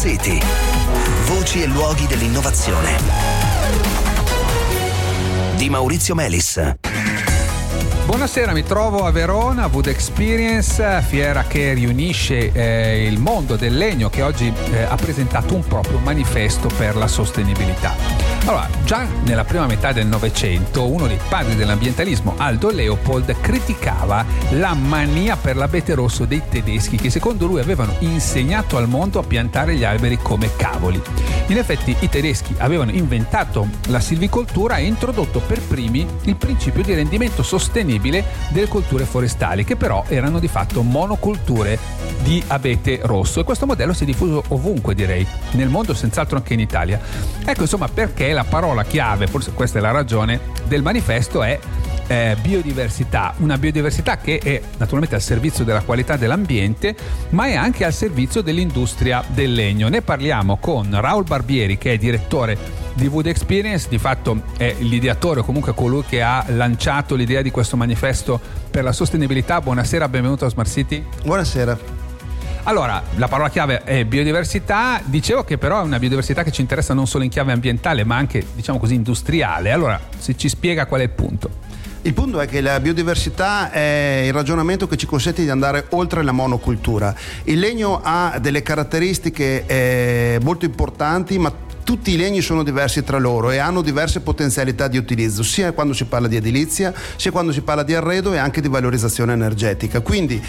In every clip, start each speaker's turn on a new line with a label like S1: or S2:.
S1: City. Voci e luoghi dell'innovazione. Di Maurizio Melis.
S2: Buonasera, mi trovo a Verona, Wood Experience, fiera che riunisce eh, il mondo del legno che oggi eh, ha presentato un proprio manifesto per la sostenibilità. Allora, già nella prima metà del Novecento, uno dei padri dell'ambientalismo, Aldo Leopold, criticava la mania per l'abete rosso dei tedeschi che secondo lui avevano insegnato al mondo a piantare gli alberi come cavoli. In effetti i tedeschi avevano inventato la silvicoltura e introdotto per primi il principio di rendimento sostenibile delle colture forestali, che però erano di fatto monoculture di abete rosso e questo modello si è diffuso ovunque direi, nel mondo senz'altro anche in Italia. Ecco insomma perché la parola chiave, forse questa è la ragione, del manifesto è eh, biodiversità, una biodiversità che è naturalmente al servizio della qualità dell'ambiente, ma è anche al servizio dell'industria del legno. Ne parliamo con Raul Barbieri, che è direttore di Wood Experience, di fatto è l'ideatore o comunque colui che ha lanciato l'idea di questo manifesto per la sostenibilità. Buonasera, benvenuto a Smart City.
S3: Buonasera.
S2: Allora, la parola chiave è biodiversità. Dicevo che però è una biodiversità che ci interessa non solo in chiave ambientale, ma anche, diciamo così, industriale. Allora, se ci spiega qual è il punto.
S3: Il punto è che la biodiversità è il ragionamento che ci consente di andare oltre la monocultura. Il legno ha delle caratteristiche eh, molto importanti, ma tutti i legni sono diversi tra loro e hanno diverse potenzialità di utilizzo, sia quando si parla di edilizia, sia quando si parla di arredo e anche di valorizzazione energetica. Quindi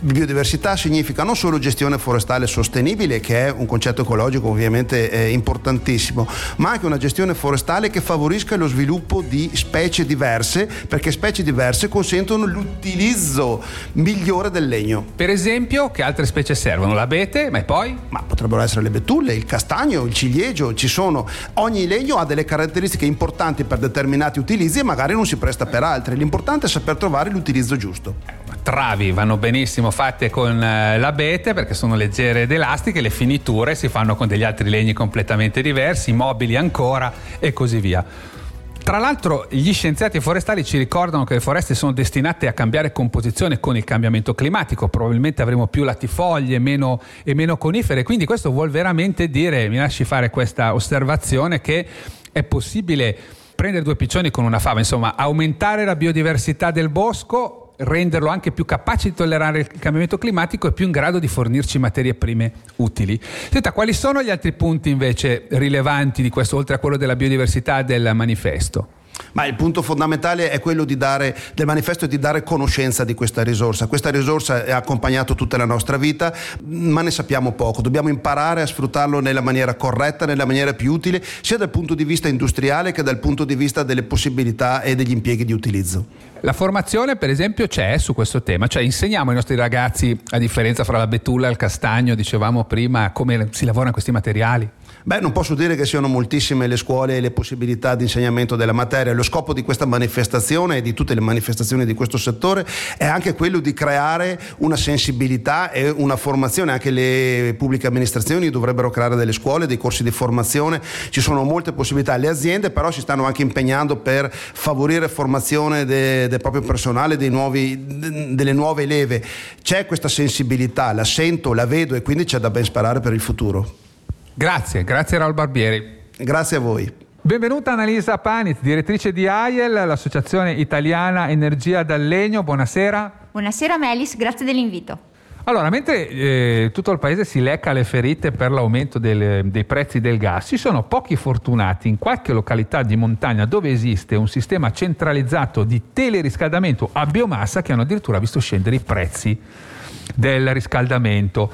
S3: biodiversità significa non solo gestione forestale sostenibile, che è un concetto ecologico ovviamente eh, importantissimo, ma anche una gestione forestale che favorisca lo sviluppo di specie diverse, perché specie diverse consentono l'utilizzo migliore del legno.
S2: Per esempio, che altre specie servono? L'abete, ma poi?
S3: Ma potrebbero essere le betulle, il castagno, il ciliegio, ci sono, ogni legno ha delle caratteristiche importanti per determinati utilizzi e magari non si presta per altri. L'importante è saper trovare l'utilizzo giusto.
S2: Travi vanno benissimo fatte con eh, l'abete perché sono leggere ed elastiche, le finiture si fanno con degli altri legni completamente diversi, i mobili ancora e così via. Tra l'altro gli scienziati forestali ci ricordano che le foreste sono destinate a cambiare composizione con il cambiamento climatico, probabilmente avremo più latifoglie meno, e meno conifere, quindi questo vuol veramente dire, mi lasci fare questa osservazione, che è possibile prendere due piccioni con una fava, insomma aumentare la biodiversità del bosco renderlo anche più capace di tollerare il cambiamento climatico e più in grado di fornirci materie prime utili. Senta, quali sono gli altri punti invece rilevanti di questo, oltre a quello della biodiversità del manifesto?
S3: Ma il punto fondamentale è quello dare, del manifesto è di dare conoscenza di questa risorsa. Questa risorsa ha accompagnato tutta la nostra vita, ma ne sappiamo poco. Dobbiamo imparare a sfruttarlo nella maniera corretta, nella maniera più utile, sia dal punto di vista industriale che dal punto di vista delle possibilità e degli impieghi di utilizzo.
S2: La formazione, per esempio, c'è su questo tema, cioè insegniamo ai nostri ragazzi, a differenza fra la betulla e il castagno, dicevamo prima, come si lavorano questi materiali.
S3: Beh, non posso dire che siano moltissime le scuole e le possibilità di insegnamento della materia. Lo scopo di questa manifestazione e di tutte le manifestazioni di questo settore è anche quello di creare una sensibilità e una formazione. Anche le pubbliche amministrazioni dovrebbero creare delle scuole, dei corsi di formazione. Ci sono molte possibilità. Le aziende però si stanno anche impegnando per favorire formazione de, del proprio personale, nuovi, de, delle nuove leve. C'è questa sensibilità, la sento, la vedo e quindi c'è da ben sparare per il futuro.
S2: Grazie, grazie Raul Barbieri.
S3: Grazie a voi.
S2: Benvenuta Annalisa Panit, direttrice di AIEL, l'Associazione Italiana Energia dal Legno. Buonasera.
S4: Buonasera Melis, grazie dell'invito.
S2: Allora, mentre eh, tutto il paese si lecca le ferite per l'aumento del, dei prezzi del gas, ci sono pochi fortunati in qualche località di montagna dove esiste un sistema centralizzato di teleriscaldamento a biomassa che hanno addirittura visto scendere i prezzi del riscaldamento.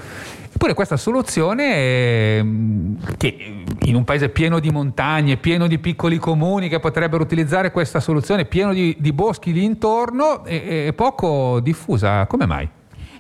S2: Eppure questa soluzione, ehm, che in un paese pieno di montagne, pieno di piccoli comuni che potrebbero utilizzare questa soluzione, pieno di, di boschi lì intorno, è, è poco diffusa. Come mai?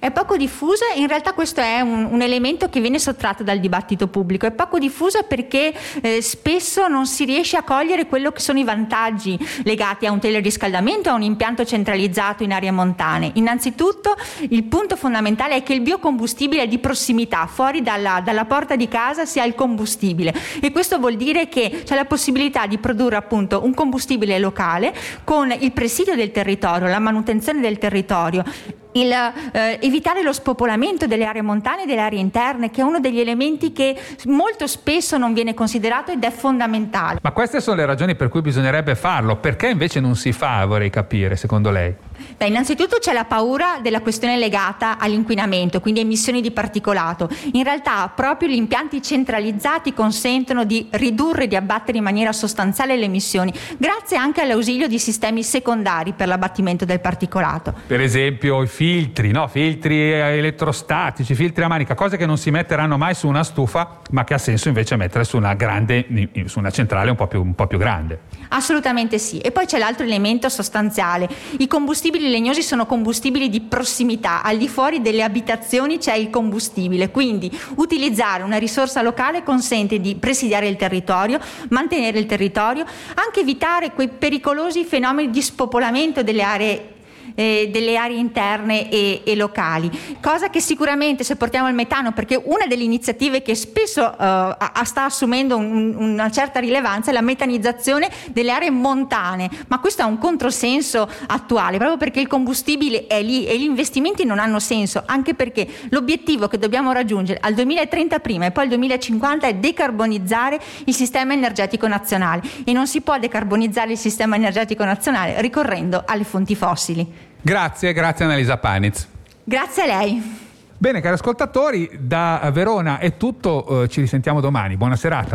S4: È poco diffusa, in realtà questo è un, un, elemento che viene sottratto dal dibattito pubblico, è poco diffusa perché eh, spesso non si riesce a cogliere quello che sono i vantaggi legati a un teleriscaldamento, a un impianto centralizzato in aree montane. Innanzitutto il punto fondamentale è che il biocombustibile è di prossimità, fuori dalla, dalla porta di casa si ha il combustibile e questo vuol dire che c'è la possibilità di produrre appunto un combustibile locale con il presidio del territorio, la manutenzione del territorio il, eh, evitare lo spopolamento delle aree montane e delle aree interne, che è uno degli elementi che molto spesso non viene considerato ed è fondamentale.
S2: Ma queste sono le ragioni per cui bisognerebbe farlo, perché invece non si fa, vorrei capire, secondo lei?
S4: Beh, innanzitutto c'è la paura della questione legata all'inquinamento, quindi emissioni di particolato. In realtà proprio gli impianti centralizzati consentono di ridurre e di abbattere in maniera sostanziale le emissioni, grazie anche all'ausilio di sistemi secondari per l'abbattimento del particolato.
S2: Per esempio i filtri, no? filtri elettrostatici, filtri a manica, cose che non si metteranno mai su una stufa, ma che ha senso invece mettere su una, grande, su una centrale un po, più, un po' più grande.
S4: Assolutamente sì. E poi c'è l'altro elemento sostanziale. I combustibili legnosi sono combustibili di prossimità, al di fuori delle abitazioni c'è il combustibile, quindi utilizzare una risorsa locale consente di presidiare il territorio, mantenere il territorio, anche evitare quei pericolosi fenomeni di spopolamento delle aree eh, delle aree interne e, e, locali, cosa che sicuramente se portiamo il metano, perché una delle iniziative che spesso eh, sta assumendo un, una certa rilevanza è la metanizzazione delle aree montane, ma questo ha un controsenso attuale, proprio perché il combustibile è lì e gli investimenti non hanno senso, anche perché l'obiettivo che dobbiamo raggiungere al 2030 prima e poi al 2050 è decarbonizzare il sistema energetico nazionale. E non si può decarbonizzare il sistema energetico nazionale ricorrendo alle fonti fossili.
S2: Grazie, grazie Annalisa Panitz.
S4: Grazie a lei.
S2: Bene, cari ascoltatori, da Verona è tutto, eh, ci risentiamo domani. Buona serata.